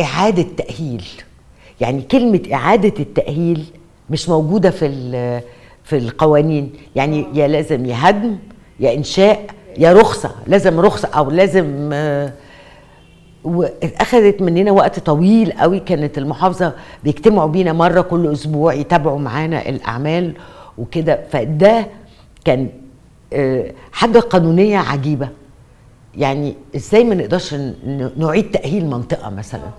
إعادة تأهيل. يعني كلمة إعادة التأهيل مش موجودة في في القوانين. يعني يا لازم يا هدم يا إنشاء يا رخصة. لازم رخصة أو لازم آه، واخدت مننا وقت طويل قوي كانت المحافظة بيجتمعوا بينا مرة كل أسبوع يتابعوا معانا الأعمال وكده. فده كان آه، حاجة قانونية عجيبة. يعني إزاي ما نقدرش نعيد تأهيل منطقة مثلا.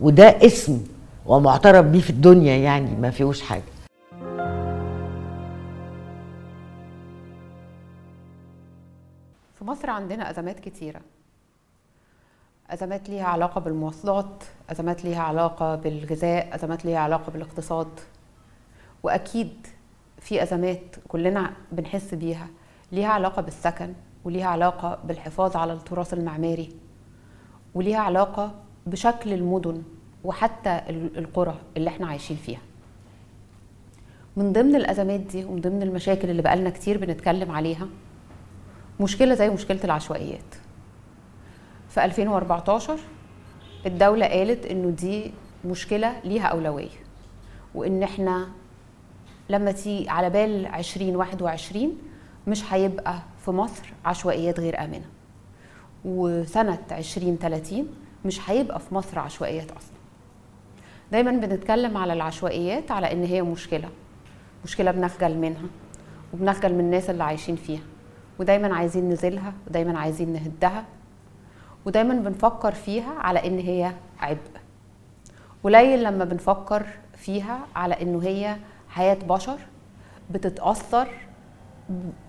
وده اسم ومعترف بيه في الدنيا يعني ما فيهوش حاجة. في مصر عندنا أزمات كتيرة. أزمات ليها علاقة بالمواصلات أزمات ليها علاقة بالغذاء أزمات ليها علاقة بالاقتصاد. وأكيد في أزمات كلنا بنحس بيها ليها علاقة بالسكن. وليها علاقة بالحفاظ على التراث المعماري وليها علاقة بشكل المدن وحتى ال- القرى اللي إحنا عايشين فيها. من ضمن الأزمات دي ومن ضمن المشاكل اللي بقالنا كتير بنتكلم عليها مشكلة زي مشكلة العشوائيات. في 2014 الدولة قالت إنه دي مشكلة ليها أولوية وإن إحنا لما تيجي على بال 2021 مش هيبقى في مصر عشوائيات غير آمنة. وسنة 2030 مش هيبقى في مصر عشوائيات أصلا. دايما بنتكلم على العشوائيات على إن هي مشكلة. مشكلة بنخجل منها وبنخجل من الناس اللي عايشين فيها. ودايما عايزين نزيلها ودايما عايزين نهدها. ودايما بنفكر فيها على إن هي عبء. قليل لما بنفكر فيها على إنه هي حياة بشر بتتأثر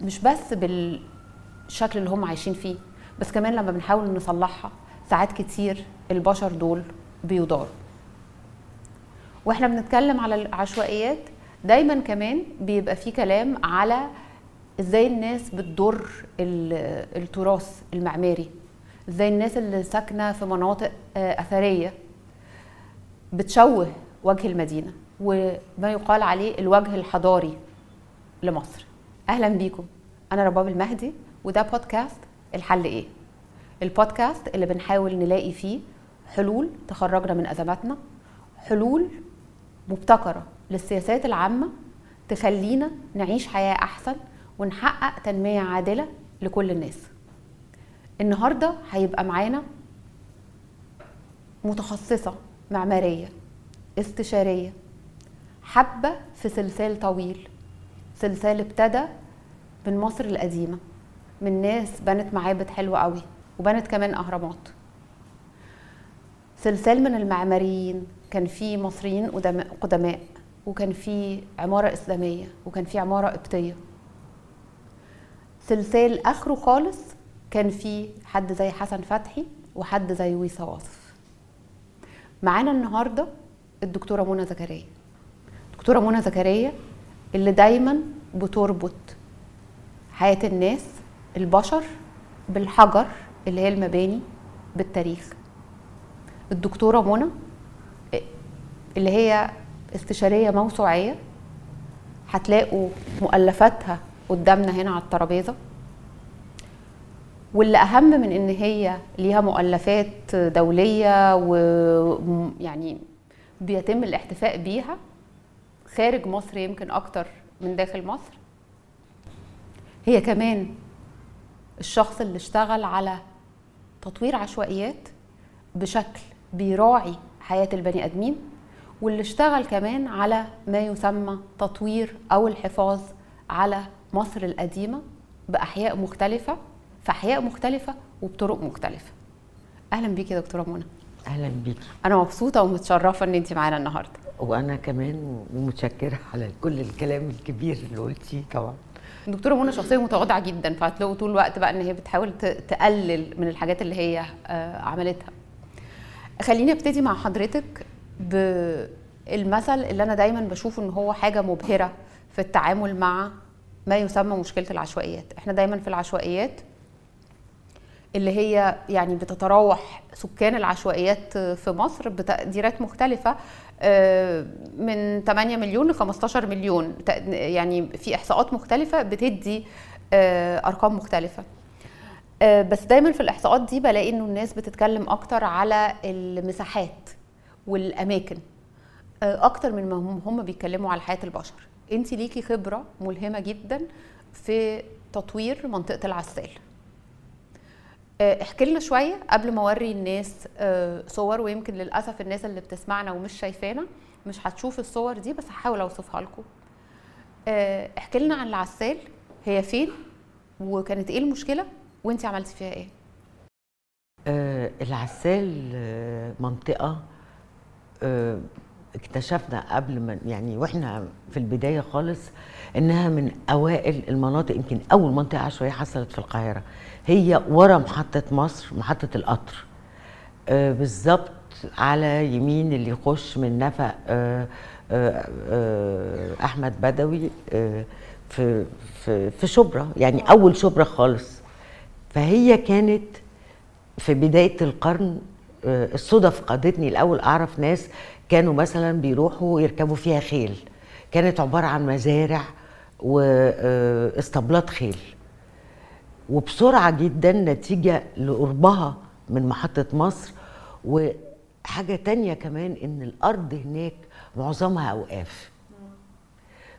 مش بس بالشكل اللي هم عايشين فيه بس كمان لما بنحاول نصلحها ساعات كتير البشر دول بيضاروا وإحنا بنتكلم على العشوائيات دايما كمان بيبقى في كلام على إزاي الناس بتضر ال- التراث المعماري إزاي الناس اللي ساكنة في مناطق آه، أثرية بتشوه وجه المدينة وما يقال عليه الوجه الحضاري لمصر. أهلا بيكم. أنا رباب المهدي وده بودكاست الحل إيه؟ البودكاست اللي بنحاول نلاقي فيه حلول تخرجنا من أزماتنا حلول مبتكرة للسياسات العامة تخلينا نعيش حياة أحسن ونحقق تنمية عادلة لكل الناس. النهارده هيبقى معانا متخصصة معمارية استشارية حبة في سلسال طويل سلسال ابتدى من مصر القديمة من ناس بنت معابد حلوة قوي وبنت كمان أهرامات. سلسال من المعماريين كان في مصريين قدماء, وكان في عمارة إسلامية وكان في عمارة قبطية. سلسال آخره خالص كان في حد زي حسن فتحي وحد زي ويسا واصف معانا النهاردة الدكتورة منى زكريا. دكتورة منى زكريا اللي دايما بتربط حياة الناس البشر بالحجر اللي هي المباني بالتاريخ. الدكتورة منى اللي هي استشارية موسوعية هتلاقوا مؤلفاتها قدامنا هنا على الترابيزة. واللي أهم من إن هي ليها مؤلفات دولية ويعني بيتم الاحتفاء بيها خارج مصر يمكن أكتر من داخل مصر. هي كمان الشخص اللي اشتغل على تطوير عشوائيات بشكل بيراعي حياة البني آدمين واللي اشتغل كمان على ما يسمى تطوير أو الحفاظ على مصر القديمة بأحياء مختلفة في أحياء مختلفة وبطرق مختلفة. أهلا بيكي يا دكتورة منى. أهلا بيكي. أنا مبسوطة ومتشرفة إن أنت معانا النهاردة. وأنا كمان متشكرة على كل الكلام الكبير اللي قلتيه طبعا. الدكتوره منى شخصية متواضعة جدا فهتلاقوا طول الوقت بقى إن هي بتحاول تقلل من الحاجات اللي هي آه، عملتها. خليني أبتدي مع حضرتك بالمثل اللي أنا دايما بشوفه إن هو حاجة مبهرة في التعامل مع ما يسمى مشكلة العشوائيات. إحنا دايما في العشوائيات اللي هي يعني بتتراوح سكان العشوائيات في مصر بتقديرات مختلفة من 8 مليون ل 15 مليون يعني في إحصاءات مختلفة بتدي آه، أرقام مختلفة. آه، بس دايما في الإحصاءات دي بلاقي إنه الناس بتتكلم أكتر على المساحات والأماكن آه، أكتر من ما هم هم بيتكلموا على حياة البشر. انت ليكي خبرة ملهمة جدا في تطوير منطقة العسال. آه، احكي لنا شوية قبل ما أوري الناس آه، صور ويمكن للأسف الناس اللي بتسمعنا ومش شايفانا مش هتشوف الصور دي بس هحاول أوصفها لكم. آه، احكي لنا عن العسال. هي فين؟ وكانت إيه المشكلة؟ وانت عملتي فيها إيه؟ آه، العسال آه، منطقة آه، اكتشفنا قبل ما يعني وإحنا في البداية خالص إنها من أوائل المناطق يمكن أول منطقة عشوائية حصلت في القاهرة. هي ورا محطة مصر محطة القطر. آه، بالظبط على يمين اللي يخش من نفق آه، آه، أحمد بدوي في في في شبرا يعني أول شبرا خالص. فهي كانت في بداية القرن الصدف قادتني الأول أعرف ناس كانوا مثلا بيروحوا يركبوا فيها خيل. كانت عبارة عن مزارع واسطبلات خيل. وبسرعة جدا نتيجة لقربها من محطة مصر. وحاجة تانية كمان إن الأرض هناك معظمها أوقاف.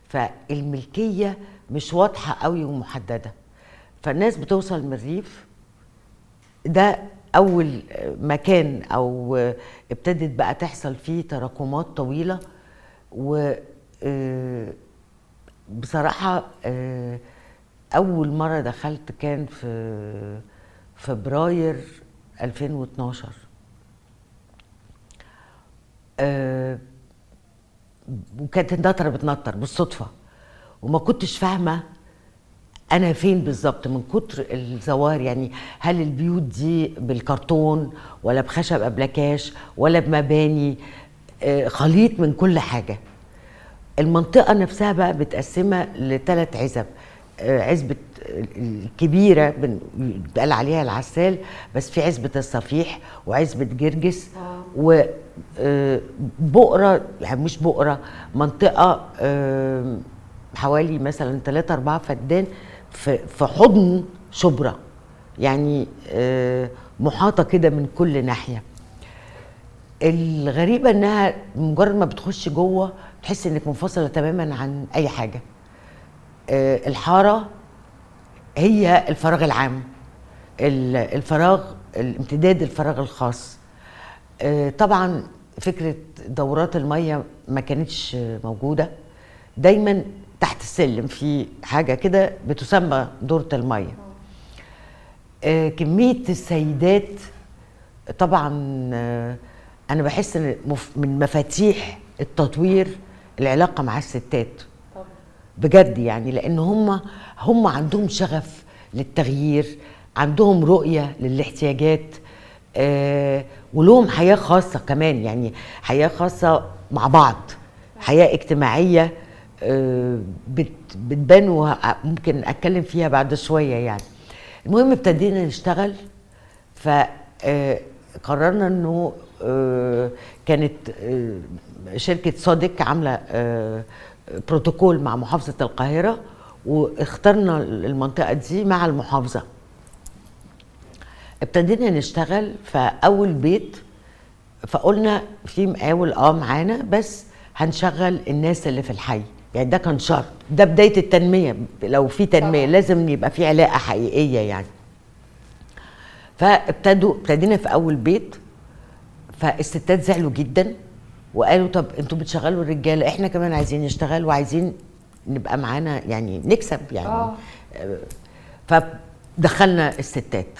فالملكية مش واضحة قوي ومحددة. فالناس بتوصل من الريف. ده أول مكان أو ابتدت بقى تحصل فيه تراكمات طويلة و آه، بصراحة آه، أول مرة دخلت كان في فبراير 2012 آه، وكانت النطره بتنطر بالصدفة وما كنتش فاهمة أنا فين بالظبط؟ من كتر الظواهر يعني هل البيوت دي بالكرتون ولا بخشب ابلكاش ولا بمباني؟ آه، خليط من كل حاجة. المنطقة نفسها بقى متقسمة لثلاث عزب. آه، عزبة الكبيرة بيتقال عليها العسال بس في عزبة الصفيح وعزبة جرجس وبؤرة يعني مش بؤرة منطقة آه، حوالي مثلا 3 4 فدان في حضن شبرا. يعني آه، محاطة كده من كل ناحية. الغريبة إنها مجرد ما بتخش جوه تحس إنك منفصلة تماما عن أي حاجة. آه، الحارة هي الفراغ العام. ال- الفراغ الامتداد الفراغ الخاص. آه، طبعا فكرة دورات المية ما كانتش موجودة. دايما تحت السلم في حاجة كده بتسمى دورة المية. آه، كمية السيدات طبعا آه، أنا بحس إن مف- من مفاتيح التطوير العلاقة مع الستات. بجد يعني لأن هم هم عندهم شغف للتغيير عندهم رؤية للاحتياجات آه ولهم حياة خاصة كمان يعني حياة خاصة مع بعض حياة اجتماعية بتبان وممكن أتكلم فيها بعد شوية يعني. المهم ابتدينا نشتغل ف آه، إنه آه، كانت آه، شركة صادق عاملة آه، بروتوكول مع محافظة القاهرة واخترنا المنطقة دي مع المحافظة. ابتدينا نشتغل فاول بيت فقلنا في مقاول آه معانا بس هنشغل الناس اللي في الحي. يعني ده كان شرط. ده بداية التنمية. لو في تنمية طبعاً. لازم يبقى في علاقة حقيقية يعني. فابتدوا ابتدينا في أول بيت فالستات زعلوا جدا وقالوا طب أنتوا بتشغلوا الرجالة إحنا كمان عايزين نشتغل وعايزين نبقى معانا يعني نكسب يعني. آه. فدخلنا الستات.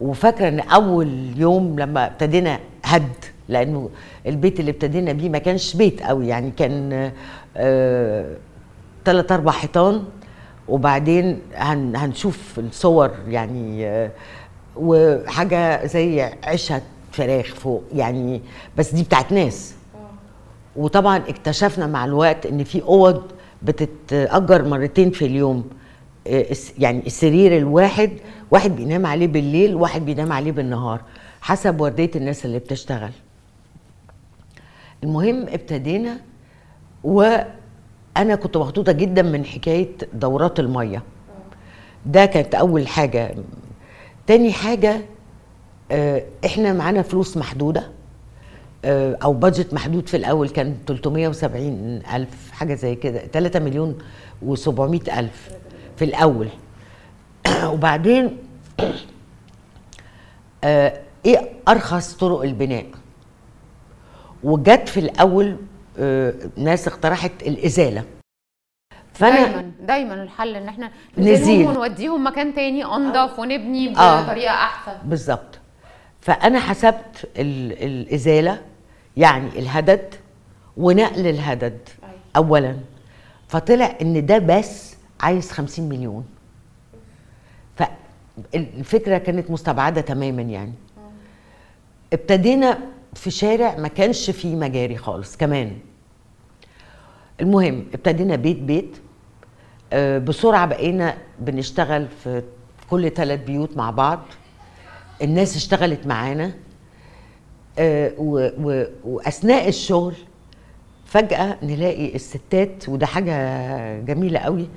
وفاكرة إن أول يوم لما ابتدينا هد لأنه البيت اللي ابتدينا بيه ما كانش بيت قوي يعني كان آه ثلاث أربع حيطان وبعدين هن هنشوف الصور يعني آه وحاجة زي عشه فراخ فوق يعني بس دي بتاعت ناس. وطبعا اكتشفنا مع الوقت إن في أوض بتتأجر مرتين في اليوم. آه، يعني السرير الواحد واحد بينام عليه بالليل واحد بينام عليه بالنهار حسب وردية الناس اللي بتشتغل. المهم ابتدينا وأنا كنت مخطوطه جدا من حكاية دورات المية. ده كانت أول حاجة. تاني حاجة آه، إحنا معانا فلوس محدودة آه، أو بادجت محدود في الأول كان 370 ألف حاجة زي كده 3 مليون و700 ألف في الأول. وبعدين آه، إيه أرخص طرق البناء؟ وجت في الأول آه، ناس اقترحت الإزالة. فأنا دايما دايما الحل إن إحنا نزيل. ونوديهم مكان تاني أنضف ونبني آه. بطريقة أحسن. بالظبط. فأنا حسبت ال- الإزالة يعني الهدد ونقل الهدد أيوة. اولا. فطلع إن ده بس عايز 50 مليون. فالفكرة كانت مستبعدة تماما يعني. ابتدينا في شارع ما كانش فيه مجاري خالص كمان. المهم ابتدينا بيت بيت آه، بسرعة بقينا بنشتغل في كل ثلاث بيوت مع بعض. الناس اشتغلت معانا آه، و- و- وأثناء الشغل فجأة نلاقي الستات وده حاجة جميلة قوي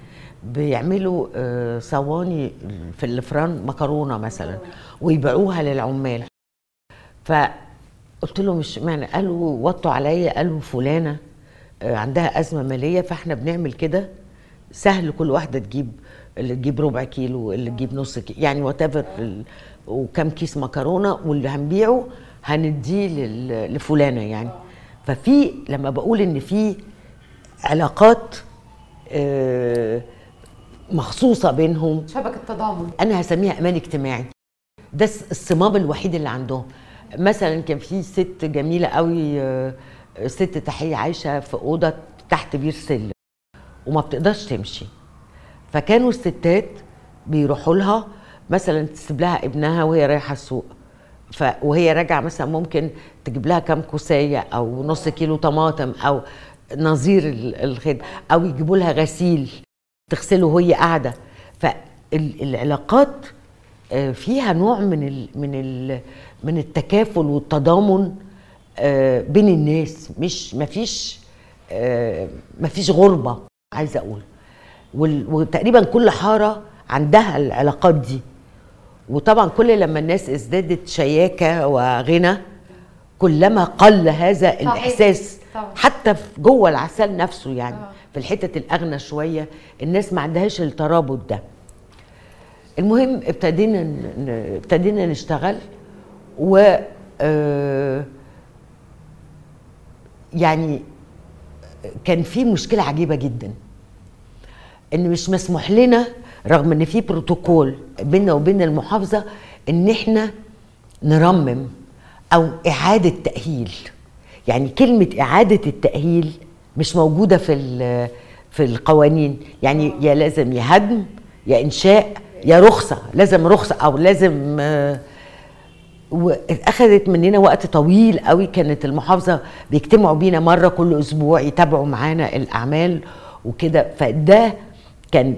بيعملوا آه، صواني في الفران مكرونة مثلا ويبيعوها للعمال. فقلت له مش معنى قالوا وطوا عليا قالوا فلانة آه، عندها أزمة مالية فإحنا بنعمل كده. سهل كل واحدة تجيب اللي تجيب ربع كيلو اللي تجيب نص كيلو يعني وات وكم كيس مكرونة واللي هنبيعه هنديه لفلانة يعني. ففي لما بقول إن في علاقات آه، مخصوصة بينهم شبكة تضامن. أنا هسميها أمان اجتماعي. ده الصمام الوحيد اللي عندهم. مثلا كان في ست جميلة قوي آه، ست تحية عايشة في أوضة تحت بير سلم وما بتقدرش تمشي. فكانوا الستات بيروحوا لها مثلا تسيب لها ابنها وهي رايحة السوق. ف وهي راجعة مثلا ممكن تجيب لها كام كوسايه أو نص كيلو طماطم أو نظير ال- الخير أو يجيبوا لها غسيل تغسله وهي قاعدة. فالعلاقات آه، فيها نوع من ال من ال من التكافل والتضامن آه، بين الناس. مش مفيش آه، مفيش غربة عايزه أقول. وتقريبا كل حارة عندها العلاقات دي. وطبعا كل لما الناس ازدادت شياكة وغنى كلما قل هذا الإحساس. طبعاً. حتى في جوه العسل نفسه يعني آه. في الحتت الأغنى شوية الناس ما عندهاش الترابط ده. المهم ابتدينا ابتدينا نشتغل. و آه، يعني كان في مشكلة عجيبة جدا إن مش مسموح لنا رغم إن في بروتوكول بيننا وبين المحافظة إن إحنا نرمم أو إعادة تأهيل. يعني كلمة إعادة التأهيل مش موجودة في في القوانين. يعني يا لازم يا هدم يا إنشاء يا رخصة. لازم رخصة أو لازم آه، واخدت مننا وقت طويل قوي. كانت المحافظة بيجتمعوا بينا مرة كل أسبوع يتابعوا معانا الأعمال وكده. فده كان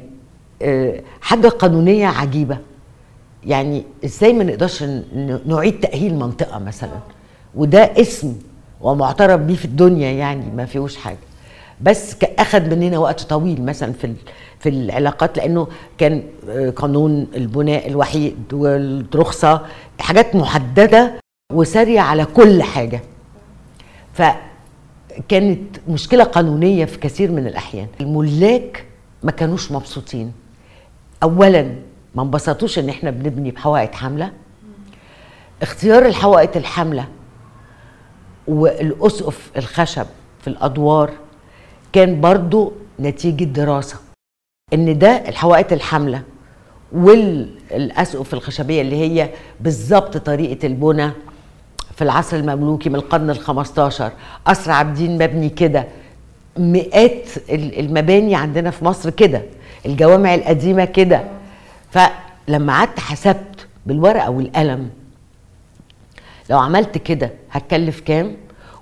آه، حاجة قانونية عجيبة. يعني إزاي ما نقدرش نعيد تأهيل منطقة مثلا؟ وده اسم ومعترف بيه في الدنيا يعني ما فيهوش حاجة. بس أخذ مننا وقت طويل مثلا في في العلاقات لأنه كان آه، قانون البناء الوحيد والرخصه حاجات محددة وسارية على كل حاجة. فكانت مشكلة قانونية في كثير من الأحيان. الملاك ما كانوش مبسوطين. اولا ما انبسطوش إن إحنا بنبني بحوائط حامله اختيار الحوائط الحامله والأسقف الخشب في الأدوار كان برضو نتيجة دراسة. إن ده الحوائط الحامله والأسقف الخشبية اللي هي بالظبط طريقة البنى في العصر المملوكي من القرن ال15 قصر عابدين مبني كده. مئات ال- المباني عندنا في مصر كده. الجوامع القديمة كده. فلما قعدت حسبت بالورقة والقلم. لو عملت كده هتكلف كام؟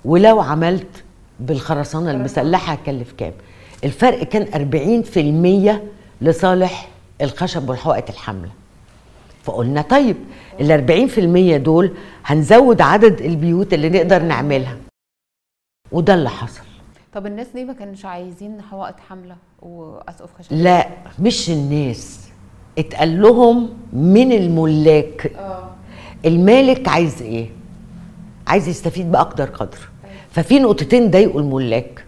ولو عملت بالخرسانة المسلحة هتكلف كام؟ الفرق كان 40% لصالح الخشب والحوائط الحامله فقلنا طيب ال 40% دول هنزود عدد البيوت اللي نقدر نعملها. وده اللي حصل. طب الناس ليه ما كانش عايزين حوائط حامله وأسقف خشب؟ لا مش الناس. اتقال لهم من الملاك. آه. المالك عايز إيه؟ عايز يستفيد بأقدر قدر. ففي نقطتين ضايقوا الملاك.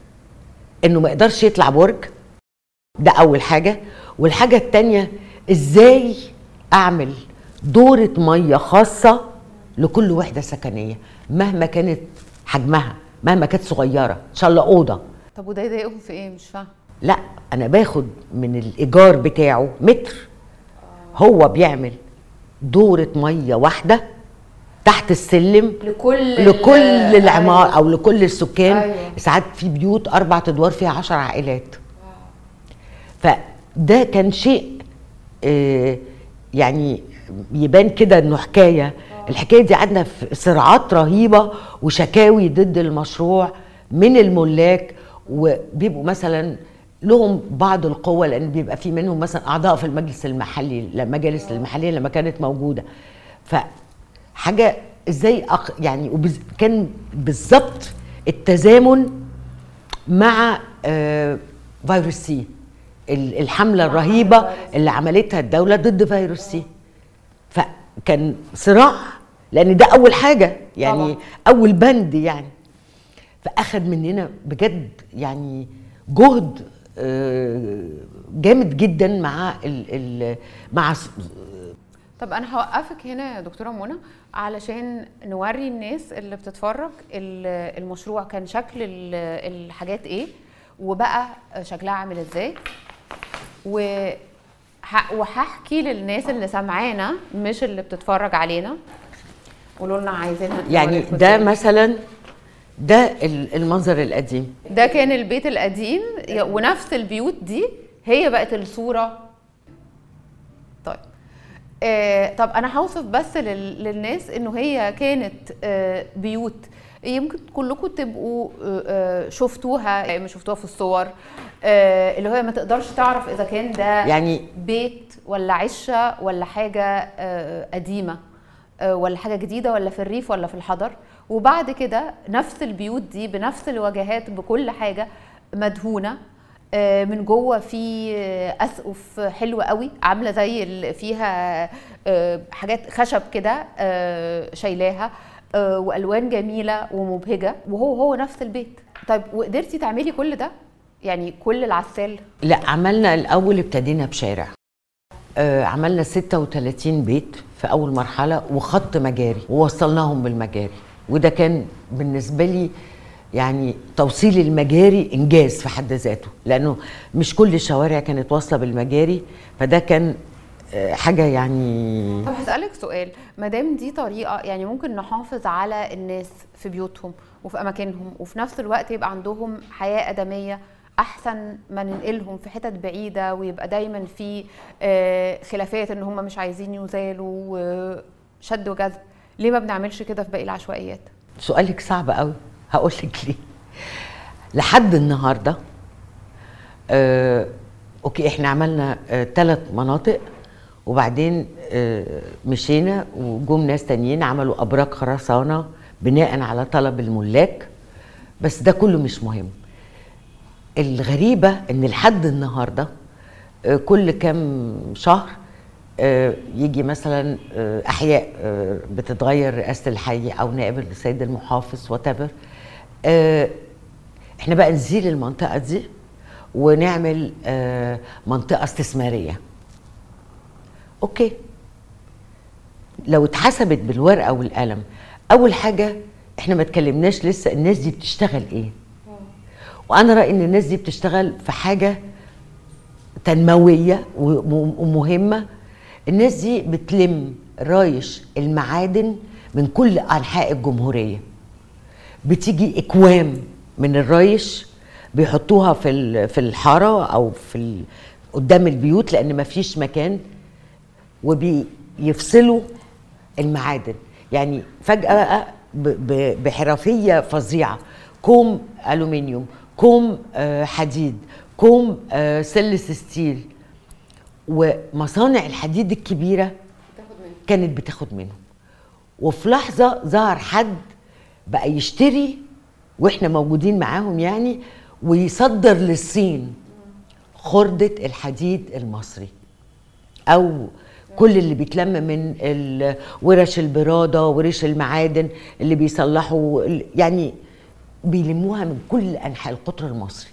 انه ما يقدرش يطلع برج ده اول حاجة. والحاجة التانية إزاي اعمل دورة مية خاصة لكل وحدة سكنية مهما كانت حجمها مهما كانت صغيرة. ان شاء الله أوضة. طب وده يضايقهم في إيه؟ مش فاهم لا أنا باخد من الإيجار بتاعه متر. هو بيعمل دورة مية واحدة تحت السلم لكل لكل العمار أو لكل السكان. أيوة. ساعات في بيوت أربع أدوار فيها عشر عائلات. فده كان شيء آه، يعني يبان كده إنه حكاية. الحكاية دي قعدنا في صراعات رهيبة وشكاوي ضد المشروع من الملاك وبيبقوا مثلا لهم بعض القوة لأن بيبقى في منهم مثلا أعضاء في المجلس المحلي المجالس المحلية لما كانت موجودة. فحاجة إزاي أق... يعني وبز... كان بالظبط التزامن مع آه، فيروس سي. ال- الحملة الرهيبة اللي عملتها الدولة ضد فيروس سي. فكان صراع لأن ده أول حاجة يعني طبعاً. أول بند يعني. فأخذ مننا بجد يعني جهد آه، جامد جدا مع ال ال مع طب أنا هوقفك هنا يا دكتورة منى. علشان نوري الناس اللي بتتفرج ال- المشروع كان شكل ال- الحاجات إيه وبقى شكلها عامل إزاي. وهحكي للناس اللي سامعانا مش اللي بتتفرج علينا. قولوا لنا عايزين يعني ده. مثلا ده ال- المنظر القديم. ده كان البيت القديم ونفس البيوت دي هي بقت الصورة طيب آه طب أنا هوصف بس لل- للناس إنه هي كانت آه بيوت. يمكن كلكم تبقوا آه، شفتوها يعني شفتوها في الصور اللي هو ما تقدرش تعرف إذا كان ده يعني بيت ولا عشة ولا حاجة قديمة ولا حاجة جديدة ولا في الريف ولا في الحضر. وبعد كده نفس البيوت دي بنفس الواجهات بكل حاجة مدهونة. من جوه في آه، أسقف حلوة قوي عاملة زي فيها آه، حاجات خشب كده آه، شايلاها آه، وألوان جميلة ومبهجة وهو هو نفس البيت. طيب وقدرتي تعملي كل ده؟ يعني كل العسال لا عملنا الأول ابتدينا بشارع. آه عملنا 36 بيت في أول مرحلة وخط مجاري ووصلناهم بالمجاري. وده كان بالنسبة لي يعني توصيل المجاري إنجاز في حد ذاته لأنه مش كل الشوارع كانت واصلة بالمجاري فده كان آه حاجة يعني طب هسألك سؤال ما دام دي طريقة يعني ممكن نحافظ على الناس في بيوتهم وفي أماكنهم وفي نفس الوقت يبقى عندهم حياة آدمية أحسن ما ننقلهم في حتت بعيدة ويبقى دايما في آه، خلافات إن هم مش عايزين يزالوا وشد وجذب ليه ما بنعملش كده في باقي العشوائيات؟ سؤالك صعب قوي هقول لك ليه. لحد النهارده آه أوكي إحنا عملنا ثلاث مناطق وبعدين آه مشينا وجم ناس تانيين عملوا أبراج خرسانة بناء على طلب الملاك. بس ده كله مش مهم. الغريبة إن لحد النهارده آه، كل كام شهر آه، يجي مثلا آه، أحياء آه، بتتغير رئاسة الحي أو نائب السيد المحافظ وات- إحنا بقى نزيل المنطقة دي ونعمل آه، منطقة استثمارية. okay. لو اتحسبت بالورقة والقلم أول حاجة إحنا ما اتكلمناش لسه الناس دي بتشتغل إيه. وأنا رأيي إن الناس دي بتشتغل في حاجة تنموية وم- ومهمة. الناس دي بتلم رايش المعادن من كل أنحاء الجمهورية. بتيجي إكوام من الرايش بيحطوها في في الحارة أو في قدام البيوت لأن ما فيش مكان وبيفصلوا المعادن. يعني فجأة بقى ب- ب- بحرفية فظيعة. كوم ألومنيوم كوم آه، حديد كوم آه، stainless steel. ومصانع الحديد الكبيرة كانت بتاخد منهم. وفي لحظة ظهر حد بقى يشتري وإحنا موجودين معاهم يعني ويصدر للصين خردة الحديد المصري أو كل اللي بيتلم من ورش البرادة ورش المعادن اللي بيصلحوا يعني بيلموها من كل أنحاء القطر المصري.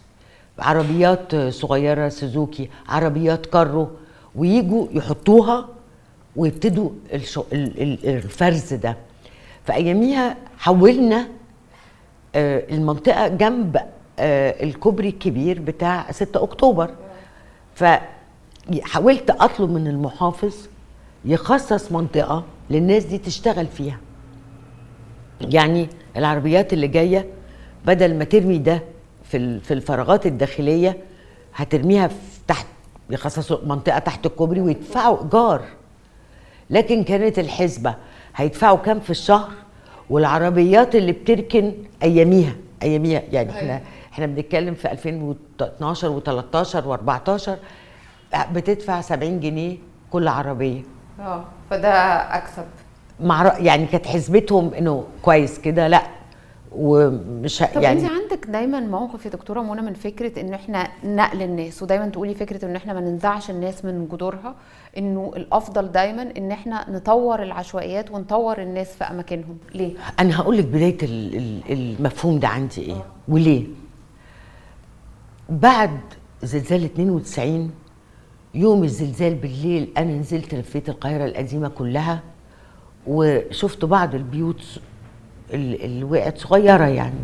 عربيات صغيرة سوزوكي عربيات كارو ويجوا يحطوها ويبتدوا الفرز ده. فأياميها حولنا آه، المنطقة جنب آه، الكوبري الكبير بتاع 6 أكتوبر. فحاولت أطلب من المحافظ يخصص منطقة للناس دي تشتغل فيها. يعني العربيات اللي جاية بدل ما ترمي ده في في الفراغات الداخلية هترميها في تحت يخصصوا منطقة تحت الكوبري ويدفعوا إيجار. لكن كانت الحسبة هيدفعوا كام في الشهر والعربيات اللي بتركن أياميها؟ أياميها يعني إحنا إحنا بنتكلم في 2012 و13 و14 بتدفع 70 جنيه كل عربية. آه فده أكسب. مع يعني كانت حسبتهم إنه كويس كده لأ ومش طب يعني انت عندك دايما موقف يا دكتورة منى من فكرة ان إحنا نقل الناس ودايما تقولي فكرة ان إحنا ما ننزعش الناس من جذورها إنه الأفضل دايما إن إحنا نطور العشوائيات ونطور الناس في أماكنهم. ليه؟ أنا هقول لك بداية ال- ال- المفهوم ده عندي إيه؟ وليه؟ بعد زلزال 92 يوم الزلزال بالليل أنا نزلت لفيت القاهرة القديمة كلها وشفت بعض البيوت ال- اللي وقعت صغيرة يعني.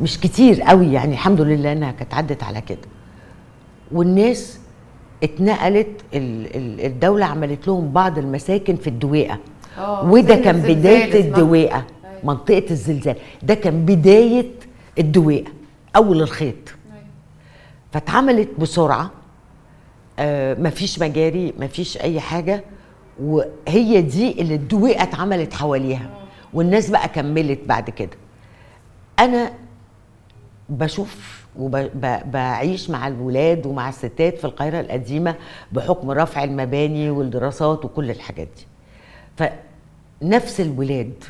مش كتير قوي يعني الحمد لله إنها كانت عدت على كده. والناس اتنقلت ال- ال- الدولة عملت لهم بعض المساكن في الدويقة. آه، وده كان بداية. الدويقة أيوة. منطقة الزلزال. ده كان بداية الدويقة أول الخيط. فاتعملت بسرعة. آه مفيش مجاري مفيش أي حاجة. وهي دي اللي الدويقة اتعملت حواليها. والناس بقى كملت بعد كده. أنا بشوف وبعيش مع الولاد ومع الستات في القاهرة القديمة بحكم رفع المباني والدراسات وكل الحاجات دي. فنفس الولاد.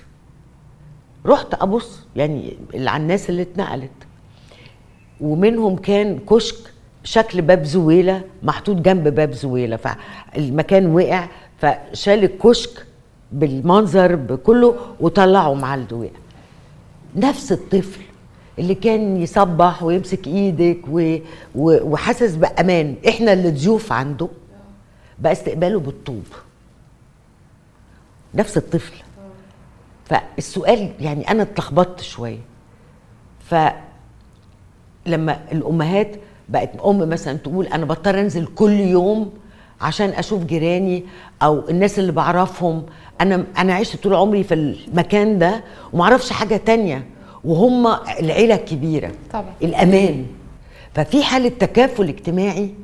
رحت أبص يعني على الناس اللي اتنقلت. ومنهم كان كشك شكل باب زويلة محطوط جنب باب زويلة فالمكان وقع فشال الكشك بالمنظر بكله وطلعه مع الدويقة. نفس الطفل. اللي كان يصبح ويمسك إيدك و... و... وحاسس بأمان. إحنا اللي ضيوف عنده بقى استقباله بالطوب. نفس الطفل. فالسؤال يعني أنا اتلخبطت شوية. فلما الأمهات بقت أم مثلا تقول أنا بضطر أنزل كل يوم عشان أشوف جيراني أو الناس اللي بعرفهم. أنا أنا عشت طول عمري في المكان ده ومعرفش حاجة تانية. وهم العيلة الكبيرة طبعا. الأمان. ففي حالة تكافل اجتماعي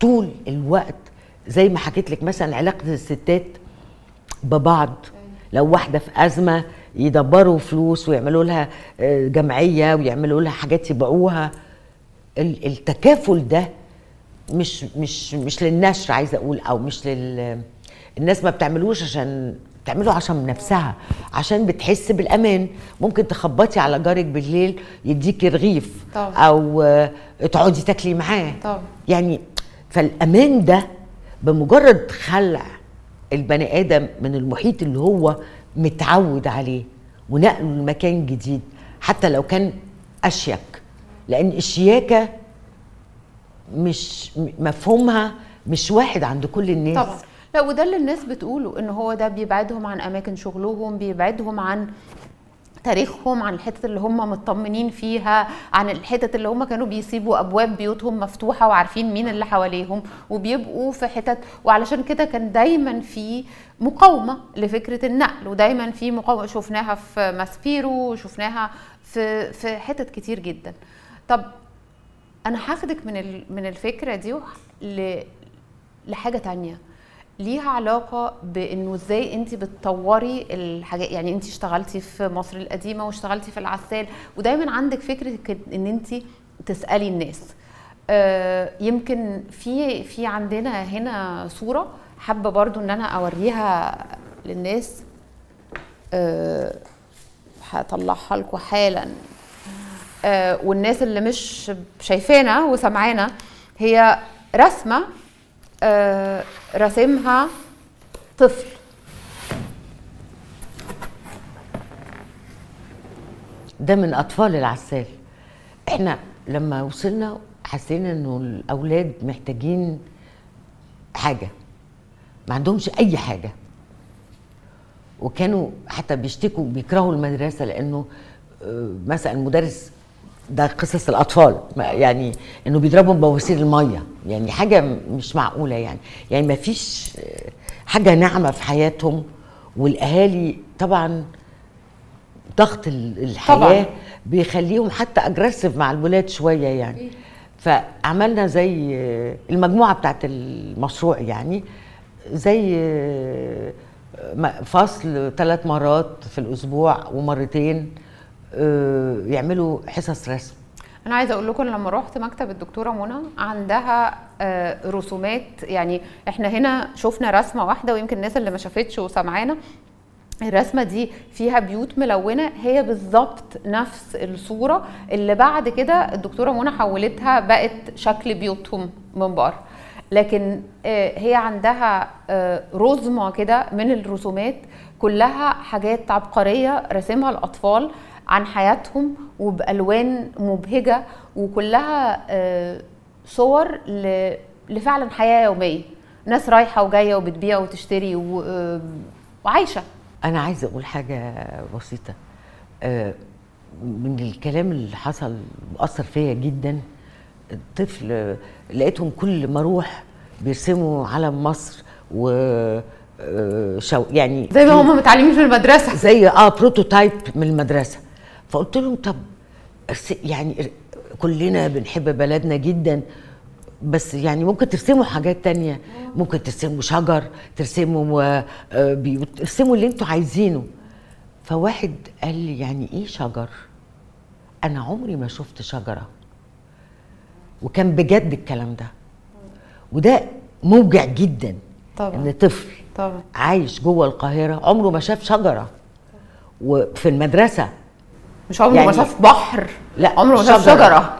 طول الوقت زي ما حكيت لك مثلا علاقة الستات ببعض. لو واحدة في أزمة يدبروا فلوس ويعملوا لها آه، جمعية ويعملوا لها حاجات يبيعوها. ال- التكافل ده مش مش مش للنشر عايزة أقول أو مش لل الناس ما بتعملوش عشان بتعمله عشان نفسها عشان بتحس بالأمان. ممكن تخبطي على جارك بالليل يديكي رغيف طبعا. أو آه، تقعدي تاكلي معاه. طبعا. يعني فالأمان ده بمجرد خلع البني آدم من المحيط اللي هو متعود عليه ونقله لمكان جديد حتى لو كان أشيك. لأن الشياكة مش مفهومها مش واحد عند كل الناس. طبعا. لا وده اللي الناس بتقوله إن هو ده بيبعدهم عن أماكن شغلهم بيبعدهم عن تاريخهم عن الحتت اللي هم مطمنين فيها عن الحتت اللي هم كانوا بيسيبوا أبواب بيوتهم مفتوحة وعارفين مين اللي حواليهم وبيبقوا في حتت. وعلشان كده كان دايما في مقاومة لفكرة النقل ودايما في مقاومة شفناها في ماسبيرو وشفناها في في حتت كتير جدا. طب أنا هاخدك من من الفكرة دي لحاجة تانية. ليها علاقة بإنه إزاي أنت بتطوري الحاجات يعني أنت اشتغلتي في مصر القديمة واشتغلتي في العسال ودايما عندك فكرة إن أنت تسألي الناس. آه، يمكن في في عندنا هنا صورة حابة برضو إن أنا أوريها للناس. آه، هطلعها لكم حالا. آه، والناس اللي مش شايفانا وسمعانا هي رسمة راسمها طفل. ده من أطفال العسال. إحنا لما وصلنا حسينا إنه الأولاد محتاجين حاجة. ما عندهمش أي حاجة. وكانوا حتى بيشتكوا بيكرهوا المدرسة لأنه آه، مثلا المدرس ده قصص الأطفال. يعني إنه بيضربهم بواسير المية. يعني حاجة مش معقولة يعني. يعني ما فيش آه، حاجة ناعمة في حياتهم. والأهالي طبعا ضغط ال- الحياة طبعاً. بيخليهم حتى اجريسيف مع الولاد شوية يعني. فعملنا زي آه، المجموعة بتاعت المشروع يعني. زي آه، فصل ثلاث مرات في الأسبوع ومرتين. يعملوا حصص رسم. أنا عايزة أقول لكم لما رحت مكتب الدكتورة منى عندها آه، رسومات يعني إحنا هنا شفنا رسمة واحدة ويمكن الناس اللي ما شافتش وسمعانا الرسمة دي فيها بيوت ملونة هي بالظبط نفس الصورة اللي بعد كده الدكتورة منى حولتها بقت شكل بيوتهم من بره. لكن آه، هي عندها آه، رزمة كده من الرسومات كلها حاجات عبقرية رسمها الأطفال عن حياتهم وبألوان مبهجة وكلها آه، صور لفعلا حياة يومية. ناس رايحة وجاية وبتبيع وتشتري آه، وعايشة. أنا عايزة أقول حاجة بسيطة. آه، من الكلام اللي حصل وأثر فيا جدا الطفل لقيتهم كل ما أروح بيرسموا علم مصر و شو يعني زي ما هم متعلمين في المدرسة. زي آه بروتوتايب من المدرسة. فقلت لهم طب يعني كلنا بنحب بلدنا جدا بس يعني ممكن ترسموا حاجات تانية ممكن ترسموا شجر ترسموا آه، آه، بيوت ترسموا اللي أنتوا عايزينه. فواحد قال لي يعني إيه شجر؟ أنا عمري ما شفت شجرة. وكان بجد الكلام ده. وده موجع جدا طبعا. إن طفل طبعا. عايش جوه القاهرة عمره ما شاف شجرة. وفي المدرسة مش عمره يعني- ما شاف بحر. لا، عمره ما شاف شجرة. شجرة.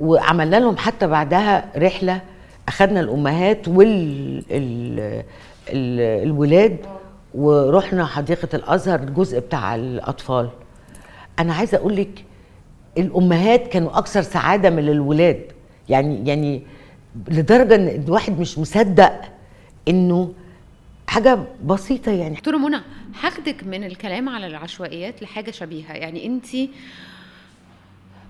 وعملنا لهم حتى بعدها رحلة اخذنا الأمهات وال ال... ال... الولاد ورحنا حديقة الأزهر الجزء بتاع الأطفال. أنا عايزة أقول لك الأمهات كانوا أكثر سعادة من الولاد. يعني يعني لدرجة إن الواحد مش مصدق إنه حاجة بسيطة يعني. دكتورة منى هاخدك من الكلام على العشوائيات لحاجة شبيهة. يعني انت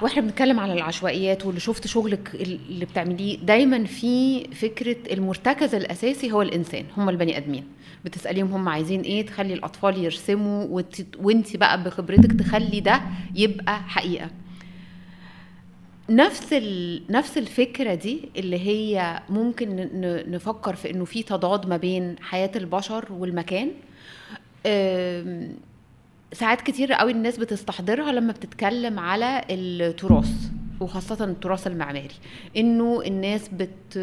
وإحنا بنتكلم على العشوائيات واللي شفت شغلك اللي بتعمليه دايما في فكرة المرتكز الأساسي هو الإنسان هم البني آدمين. بتسأليهم هم عايزين إيه تخلي الأطفال يرسموا وانت بقى بخبرتك تخلي ده يبقى حقيقة. نفس ال... نفس الفكرة دي اللي هي ممكن ن- نفكر في إنه في تضاد ما بين حياة البشر والمكان. أم، ساعات كتير قوي الناس بتستحضرها لما بتتكلم على التراث وخاصة التراث المعماري. إنه الناس بت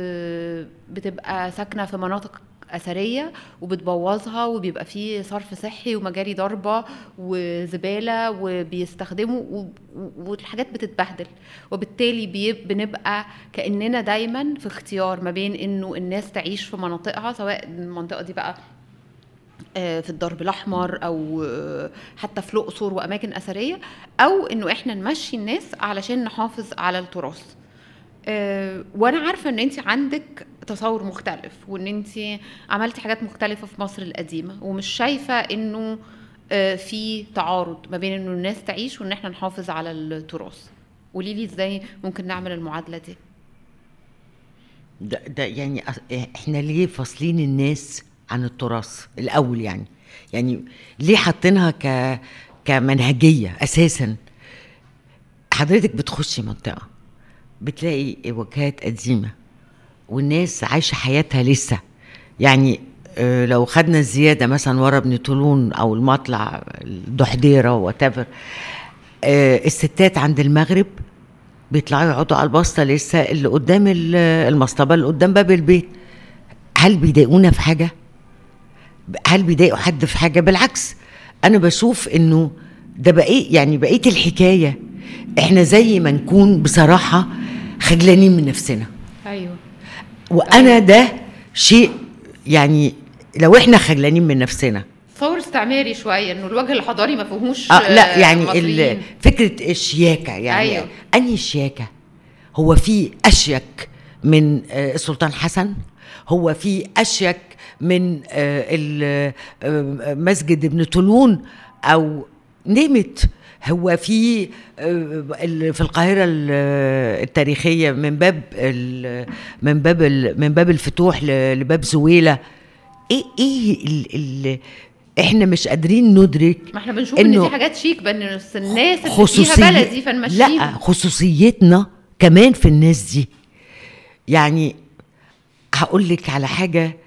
بتبقى ساكنة في مناطق أثرية وبتبوظها وبيبقى فيه صرف صحي ومجاري ضربة وزبالة وبيستخدموا والحاجات بتتبهدل. وبالتالي بنبقى كأننا دايما في اختيار ما بين إنه الناس تعيش في مناطقها سواء المنطقة دي بقى آه، في الدرب الأحمر أو آه، حتى في الأقصر وأماكن أثرية أو إنه إحنا نمشي الناس علشان نحافظ على التراث. آه، وأنا عارفة إن أنت عندك تصور مختلف وإن انت عملتي حاجات مختلفة في مصر القديمة ومش شايفة إنه آه، في تعارض ما بين إنه الناس تعيش وإن إحنا نحافظ على التراث. قولي لي إزاي ممكن نعمل المعادلة دي؟ ده, ده يعني أص- إحنا ليه فاصلين الناس عن التراث؟ الأول يعني. يعني ليه حاطينها ك كمنهجية أساسا؟ حضرتك بتخشي منطقة بتلاقي وجهات قديمة والناس عايشة حياتها لسه. يعني آه، لو خدنا الزياده مثلا ورا ابن طولون أو المطلع الدحديره واتيفر الستات عند المغرب بيطلعوا يقعدوا على البسطة لسه اللي قدام ال- المصطبة اللي قدام باب البيت. هل بيضايقونا في حاجة؟ هل بيضايقوا حد في حاجة؟ بالعكس أنا بشوف إنه ده بقيت يعني بقية الحكاية. إحنا زي ما نكون بصراحة خجلانين من نفسنا. وأنا ده شيء يعني لو إحنا خجلانين من نفسنا. تصور استعماري شوية إنه الوجه الحضاري ما فيهوش آه لا يعني فكرة الشياكة يعني أيوه. أنهي الشياكة؟ هو في أشيك من آه، السلطان حسن هو في أشيك من آه، آه، مسجد ابن طولون أو نمت هو في آه، في القاهرة ال- التاريخية من باب من باب من باب الفتوح لباب زويلة إيه إيه ال ال إحنا مش قادرين ندرك ما إحنا بنشوف إن دي حاجات شيك بس الناس اللي خصوصية فيها بلدي فنمشيها لا خصوصيتنا كمان في الناس دي. يعني هقول لك على حاجة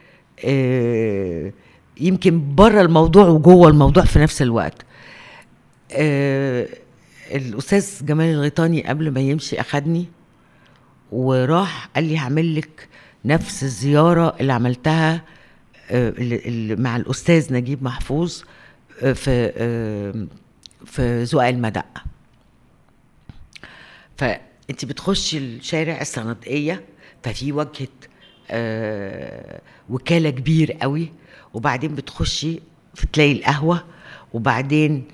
آه، يمكن بره الموضوع وجوه الموضوع في نفس الوقت. آه، الأستاذ جمال الغيطاني قبل ما يمشي أخدني وراح قال لي هعمل لك نفس الزيارة اللي عملتها آه، مع الأستاذ نجيب محفوظ آه، في آه، في زقاق المدق فأنت بتخشي الشارع الصنادقية ففي واجهه آه وكالة كبير قوي وبعدين بتخشي تلاقي القهوة وبعدين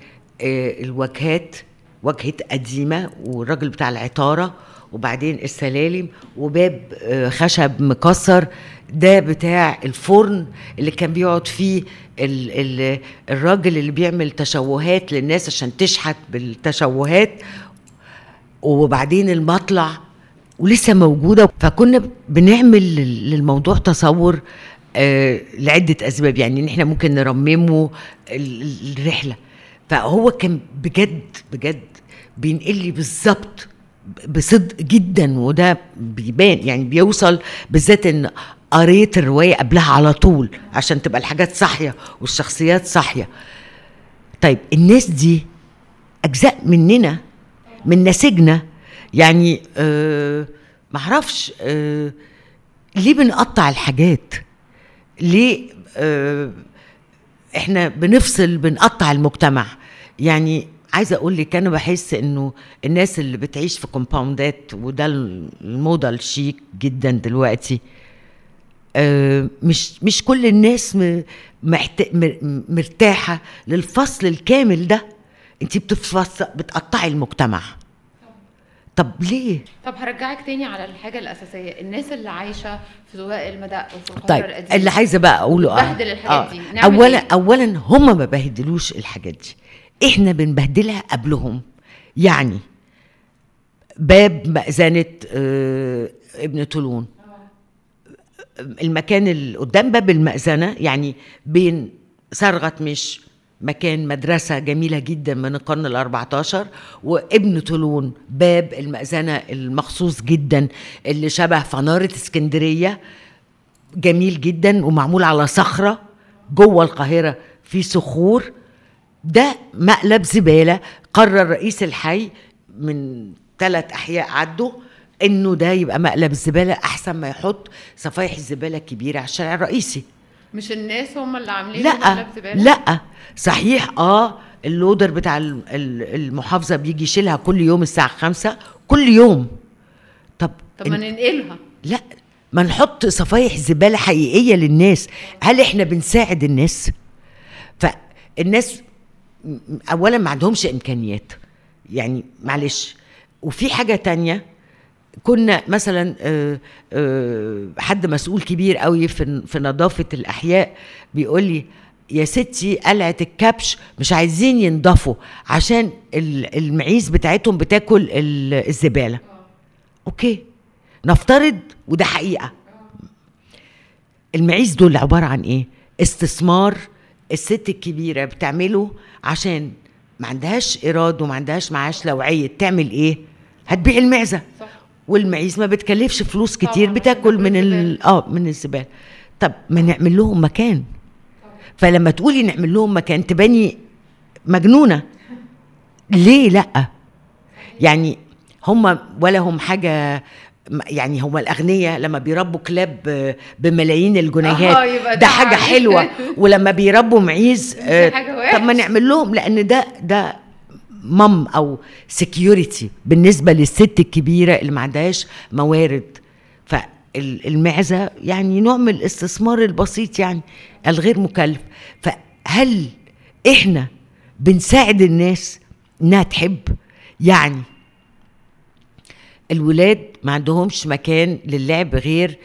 الواجهات واجهه قديمة والراجل بتاع العطارة وبعدين السلالم وباب آه خشب مكسر ده بتاع الفرن اللي كان بيقعد فيه ال ال الراجل اللي بيعمل تشوهات للناس عشان تشحت بالتشوهات. وبعدين المطلع ولسه موجودة. فكنا بنعمل لل- للموضوع تصور آه لعدة أسباب. يعني إن إحنا ممكن نرممه ال- ال- الرحلة. فهو كان بجد بجد بينقل لي بالظبط بصدق جدا وده بيبان يعني بيوصل بالذات إن قريت الرواية قبلها على طول عشان تبقى الحاجات صاحية والشخصيات صاحية. طيب الناس دي أجزاء مننا من نسيجنا يعني آه معرفش آه ليه بنقطع الحاجات؟ ليه آه إحنا بنفصل بنقطع المجتمع؟ يعني عايزة أقول لك أنا بحس إنه الناس اللي بتعيش في كومباوندات وده الموضة الشيك جدا دلوقتي آه، مش مش كل الناس مرتاحة للفصل الكامل ده. انت بتفصل بتقطعي المجتمع. طب ليه؟ طب هرجعك تاني على الحاجة الأساسية. الناس اللي عايشة في زواق المدق وفي القاهره طيب القديمه اللي عايزة بقى أقوله بتبهدل الحاجات دي. نعمل اولا إيه؟ اولا هم ما بهدلوش الحاجات دي. إحنا بنبهدلها قبلهم. يعني باب مأذنة آه، ابن طولون. المكان اللي قدام باب المأذنة يعني بين صرغة مش مكان مدرسة جميلة جدا من القرن الأربعتاشر وابن طولون باب المأذنة المخصوص جدا اللي شبه فنارة اسكندرية. جميل جدا ومعمول على صخرة جوه القاهرة في صخور. ده مقلب زبالة قرر رئيس الحي من ثلاث أحياء عدوا إنه ده يبقى مقلب الزبالة أحسن ما يحط صفايح الزبالة الكبيرة على الشارع الرئيسي. مش الناس هم اللي عاملين لأ مقلب زبالة؟ لأ. صحيح آه اللودر بتاع ال- ال- المحافظة بيجي يشيلها كل يوم الساعة خمسة كل يوم. طب طب ما ننقلها. لأ ما نحط صفايح زبالة حقيقية للناس. هل إحنا بنساعد الناس؟ فالناس اولا ما عندهمش إمكانيات. يعني معلش وفي حاجة تانية كنا مثلا آه، آه، حد مسؤول كبير قوي في نظافة الأحياء بيقول لي يا ستي قلعة الكبش مش عايزين ينضفوا عشان ال- المعيز بتاعتهم بتاكل ال- الزبالة. أوكي. نفترض وده حقيقة. المعيز دول عبارة عن إيه؟ استثمار الست الكبيرة بتعمله عشان ما عندهاش إيراد وما عندهاش معاش لوعية. تعمل إيه؟ هتبيع المعزة. صح. والمعيز ما بتكلفش فلوس طبعاً، كتير عشان بتاكل تاكل من ال... آه من الزباله طب ما نعمل لهم مكان. فلما تقولي نعمل لهم مكان تباني مجنونة. ليه لأ؟ يعني هم ولا هم حاجة يعني هم الاغنياء لما بيربوا كلاب ب- بملايين الجنيهات آه، ده حاجة. حلوة. ولما بيربوا معيز آه، طب ما. نعمل لهم؟ لأن ده ده مام أو سكيورتي بالنسبة للست الكبيرة اللي ما عندهاش موارد. ف ال- المعزه يعني نوع من الاستثمار البسيط يعني الغير مكلف. فهل إحنا بنساعد الناس إنها تحب؟ يعني الولاد ما عندهمش مكان للعب غير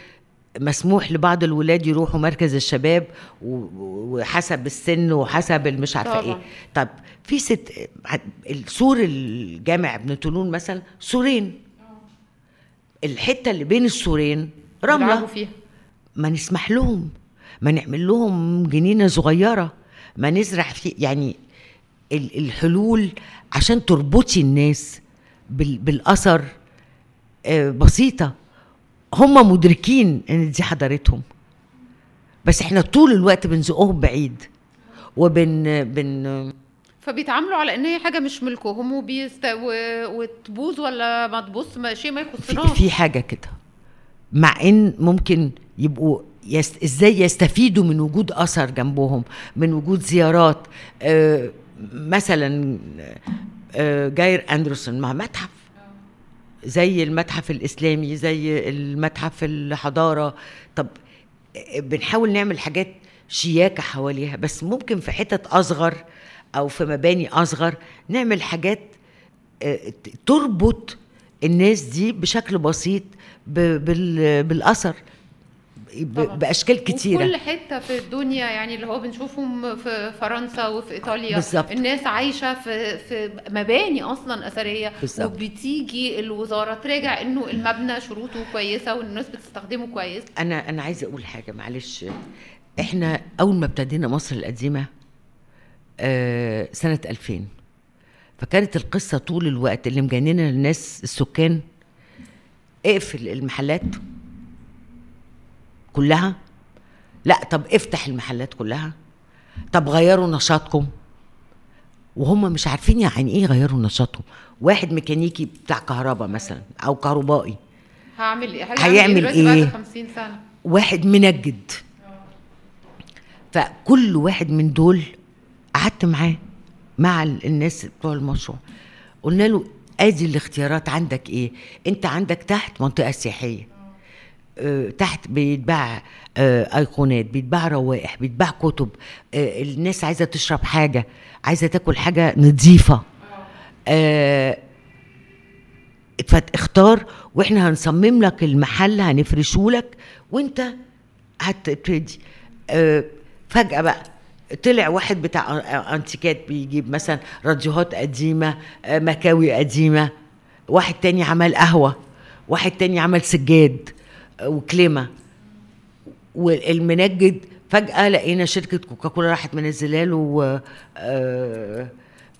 مسموح لبعض الولاد يروحوا مركز الشباب وحسب السن وحسب المش عارفة. إيه. طب في ست السور الجامع ابن طولون مثلا سورين. الحتة اللي بين السورين رملة. فيها. ما نسمح لهم. ما نعمل لهم جنينة صغيرة. ما نزرع في يعني ال- الحلول عشان تربطي الناس بال- بالأثر. بسيطة. هم مدركين إن دي حضارتهم. بس إحنا طول الوقت بنزقهم بعيد. وبن بن فبيتعاملوا على إن هي حاجة مش ملكهم وبيست... و... وتبوظ ولا ما تبوظ ما شيء ما يخصناش في حاجة كده. مع إن ممكن يبقوا يست... إزاي يستفيدوا من وجود اثر جنبهم من وجود زيارات آه مثلا آه جاير أندرسون مع متحف زي المتحف الإسلامي زي المتحف الحضارة طب بنحاول نعمل حاجات شياكة حواليها بس ممكن في حتت أصغر أو في مباني أصغر نعمل حاجات آه، تربط الناس دي بشكل بسيط بالأثر. بأشكال كتيرة. وكل حتة في الدنيا يعني اللي هو بنشوفهم في فرنسا وفي إيطاليا. بالظبط. الناس عايشة في في مباني أصلا أثرية. بالظبط. وبتيجي الوزارة تراجع إنه المبنى شروطه كويسة والناس بتستخدمه كويس. أنا أنا عايزة أقول حاجة معلش. إحنا أول ما ابتدينا مصر القديمة آه، سنة 2000 فكانت القصة طول الوقت اللي مجننة الناس السكان اقفل المحلات. كلها؟ لا طب افتح المحلات كلها. طب غيروا نشاطكم. وهم مش عارفين يعني إيه غيروا نشاطهم. واحد ميكانيكي بتاع كهرباء مثلا أو كهربائي. هعمل إيه؟ هيعمل دلوقتي بعد إيه؟ 50 سنة؟ واحد منجد. فكل واحد من دول قعدت معاه مع ال- الناس بتوع المشروع. قلنا له آدي الاختيارات عندك إيه؟ أنت عندك تحت منطقة سياحية. تحت بيتباع آه، أيقونات بيتباع روائح بيتباع كتب. آه، الناس عايزة تشرب حاجة عايزة تاكل حاجة نظيفة. آه، اختار وإحنا هنصمم لك المحل هنفرشه لك وانت هتبتدي. آه، فجأة بقى طلع واحد بتاع أنتيكات بيجيب مثلا راديوهات قديمة آه، مكاوي قديمة. واحد تاني عمل قهوة واحد تاني عمل سجاد. آه، وكلمة والمنجد فجأة لقينا شركة كوكاكولا راحت منزله له آه،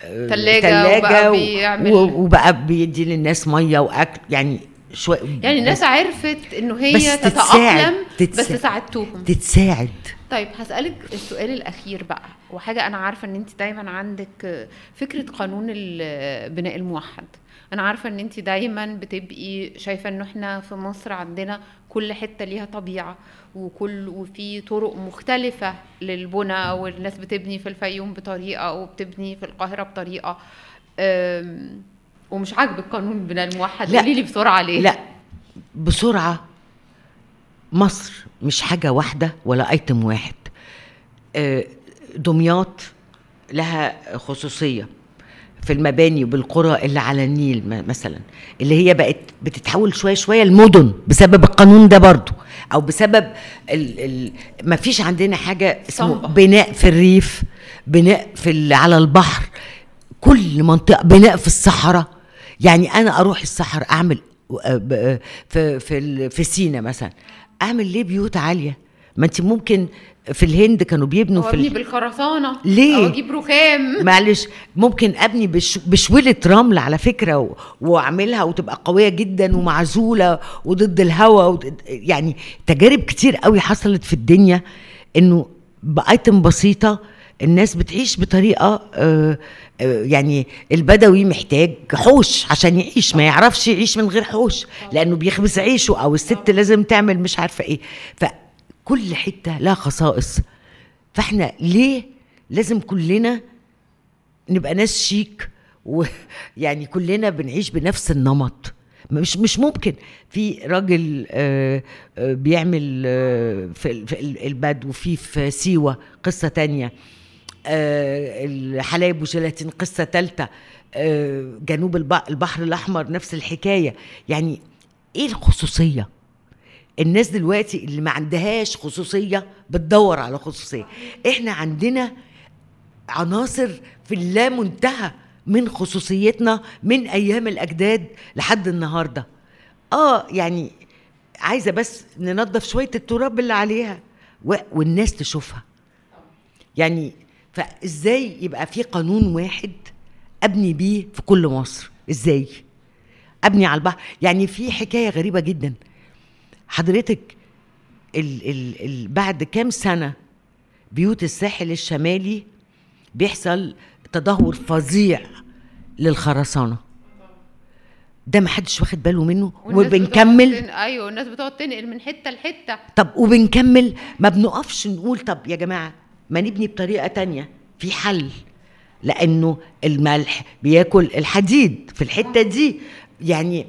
آه، تلاجة وبقى بيعمل- وبقى بيدي للناس مية وأكل يعني شوية يعني الناس عرفت إنه هي بس تتأقلم تتساعد- بس. ساعدتوهم تتساعد. طيب هسألك السؤال الأخير بقى وحاجة أنا عارفة إن أنت دايما عندك فكرة قانون البناء الموحد. أنا عارفة إن أنت دايما بتبقي شايفة إنه إحنا في مصر عندنا كل حتة ليها طبيعة وكل وفي طرق مختلفة للبنى والناس بتبني في الفيوم بطريقة وبتبني في القاهرة بطريقة. أم، ومش عاجبك قانون البناء الموحد. قولي لي بسرعة ليه لا. بسرعة مصر مش حاجة واحدة ولا ايتم واحد. آه، دمياط لها خصوصية. في المباني وبالقرى اللي على النيل مثلا اللي هي بقت بتتحول شوية شوية لمدن بسبب القانون ده برضو أو بسبب ال ال ما فيش عندنا حاجة اسمه صنبة. بناء في الريف بناء في ال- على البحر كل منطقة بناء في الصحراء يعني أنا أروح الصحراء أعمل آه، في في في سينا مثلا أعمل ليه بيوت عالية ما انت ممكن في الهند كانوا بيبنوا في أبني ال- بالخرسانة ليه؟ أو أجيب رخام معلش ممكن أبني بش بشويلة رمل على فكرة. وأعملها وتبقى قوية جدا ومعزولة وضد الهواء وضد... يعني تجارب كتير قوي حصلت في الدنيا إنه بآيتم بسيطة الناس بتعيش بطريقة آه آه يعني البدوي محتاج حوش عشان يعيش ما يعرفش يعيش من غير حوش لأنه بيخبز عيشه أو الست لازم تعمل مش عارفة إيه فكل حتة لها خصائص. فاحنا ليه لازم كلنا نبقى ناس شيك ويعني كلنا بنعيش بنفس النمط؟ مش مش ممكن. في راجل آه، آه، بيعمل آه، في ال- في ال- البدو في في سيوة قصة تانية. الحلايب وجيلاتين قصة ثالثه جنوب الب- البحر الأحمر نفس الحكاية. يعني إيه الخصوصية؟ الناس دلوقتي اللي ما عندهاش خصوصية بتدور على خصوصية. إحنا عندنا عناصر في اللامنتهى من خصوصيتنا من أيام الأجداد لحد النهارده. آه يعني عايزة بس ننظف شوية التراب اللي عليها والناس تشوفها. يعني فإزاي يبقى في قانون واحد أبني بيه في كل مصر؟ إزاي؟ أبني على البحر. يعني في حكاية غريبة جدا. حضرتك ال ال ال بعد كام سنة بيوت الساحل الشمالي بيحصل تدهور فظيع للخرسانة؟ ده محدش واخد باله منه وبنكمل؟ تن- أيوه والناس بتقعد تنقل من حتة لحتة. طب وبنكمل؟ ما بنقفش نقول طب يا جماعة ما نبني بطريقة تانية في حل. لأنه الملح بياكل الحديد في الحتة دي. يعني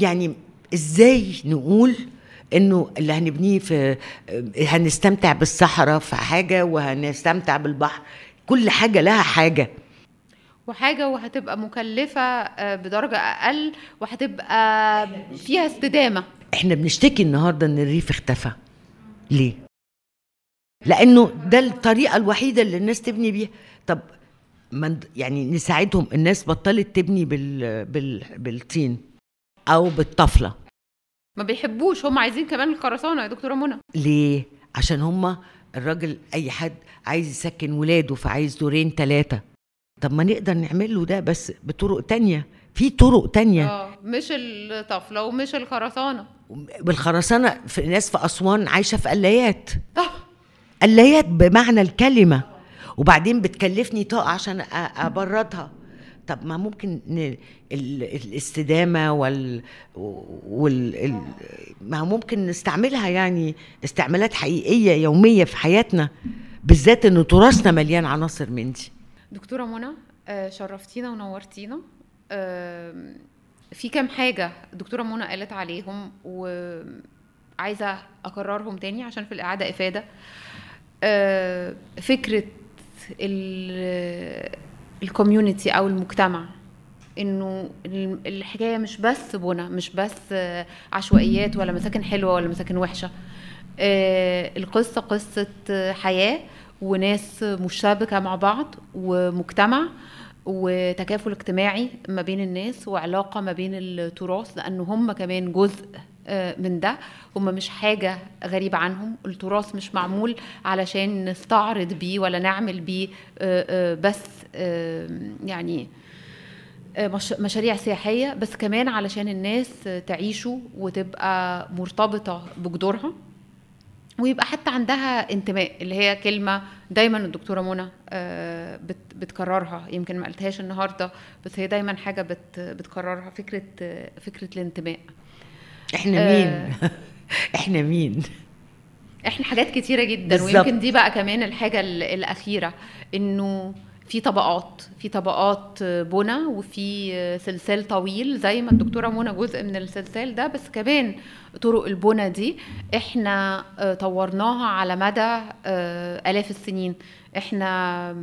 يعني إزاي نقول إنه اللي هنبنيه في هنستمتع بالصحراء في حاجة وهنستمتع بالبحر كل حاجة لها حاجة. وحاجة وهتبقى مكلفة آه، بدرجة أقل وهتبقى فيها استدامة. إحنا بنشتكي النهارده إن الريف اختفى. ليه؟ لأنه ده الطريقة الوحيدة اللي الناس تبني بيها. طب من يعني نساعدهم الناس بطلت تبني بال بال بالطين أو بالطفلة. ما بيحبوش هم عايزين كمان الخرسانة يا دكتورة منى. ليه؟ عشان هما الراجل أي حد عايز يسكن ولاده فعايز دورين ثلاثة طب ما نقدر نعمل له ده بس بطرق تانية. في طرق تانية. آه مش الطفلة ومش الخرسانة. بالخرسانة في ناس في أسوان عايشة في قلايات. طب قلايات بمعنى الكلمة. وبعدين بتكلفني طاقة عشان أبردها. طب ما ممكن ن... ال... الاستدامة وال... وال... ال... ما ممكن نستعملها يعني استعمالات حقيقية يومية في حياتنا بالذات إن تراثنا مليان عناصر من دي. دكتورة منى آه، شرفتينا ونورتينا. في كام حاجة دكتورة منى قالت عليهم وعايزة أكررهم تاني عشان في الإعادة إفادة. آه، فكرة الكوميونتي أو المجتمع إنه ال- الحكاية مش بس بنى مش بس آه، عشوائيات ولا مساكن حلوة ولا مساكن وحشة. آه، القصة قصة آه، حياة وناس مشتبكة مع بعض ومجتمع وتكافل اجتماعي ما بين الناس وعلاقة ما بين التراث لأنه هم كمان جزء من ده. هم مش حاجة غريبة عنهم. التراث مش معمول علشان نستعرض بيه ولا نعمل بيه بس يعني آه، مش- مشاريع سياحية بس كمان علشان الناس تعيشه وتبقى مرتبطة بجذورها ويبقى حتى عندها انتماء اللي هي كلمة دايما الدكتورة منى آه، بت- بتكررها يمكن ما قلتهاش النهاردة بس هي دايما حاجة بت- بتكررها فكرة فكرة الانتماء إحنا آه. مين إحنا مين إحنا حاجات كتيرة جدا بالظبط. ويمكن دي بقى كمان الحاجة ال- الأخيرة إنه في طبقات في طبقات بنى وفي سلسال طويل زي ما الدكتورة منى جزء من السلسال ده بس كمان طرق البنى دي إحنا طورناها على مدى آه، آلاف السنين. إحنا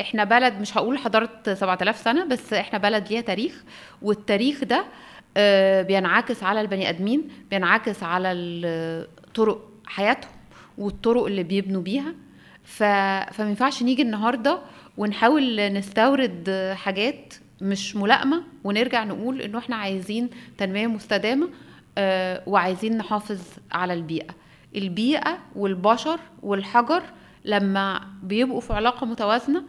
إحنا بلد مش هقول حضاره 7000 سنة بس إحنا بلد ليها تاريخ والتاريخ ده آه، بينعكس على البني آدمين بينعكس على طرق حياتهم والطرق اللي بيبنوا بيها. ف... فما ينفعش نيجي النهارده ونحاول نستورد حاجات مش ملائمة ونرجع نقول إنه إحنا عايزين تنمية مستدامة آه، وعايزين نحافظ على البيئة. البيئة والبشر والحجر لما بيبقوا في علاقة متوازنة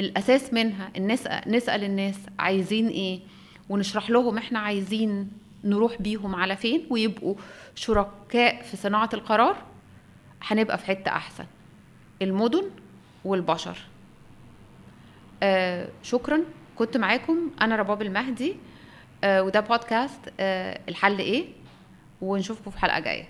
الأساس منها الناس نسأل الناس عايزين إيه ونشرح لهم إحنا عايزين نروح بيهم على فين ويبقوا شركاء في صناعة القرار هنبقى في حتة أحسن. المدن والبشر. آه شكرا. كنت معاكم. أنا رباب المهدي. آه وده بودكاست آه الحل إيه؟ ونشوفكم في حلقة جاية.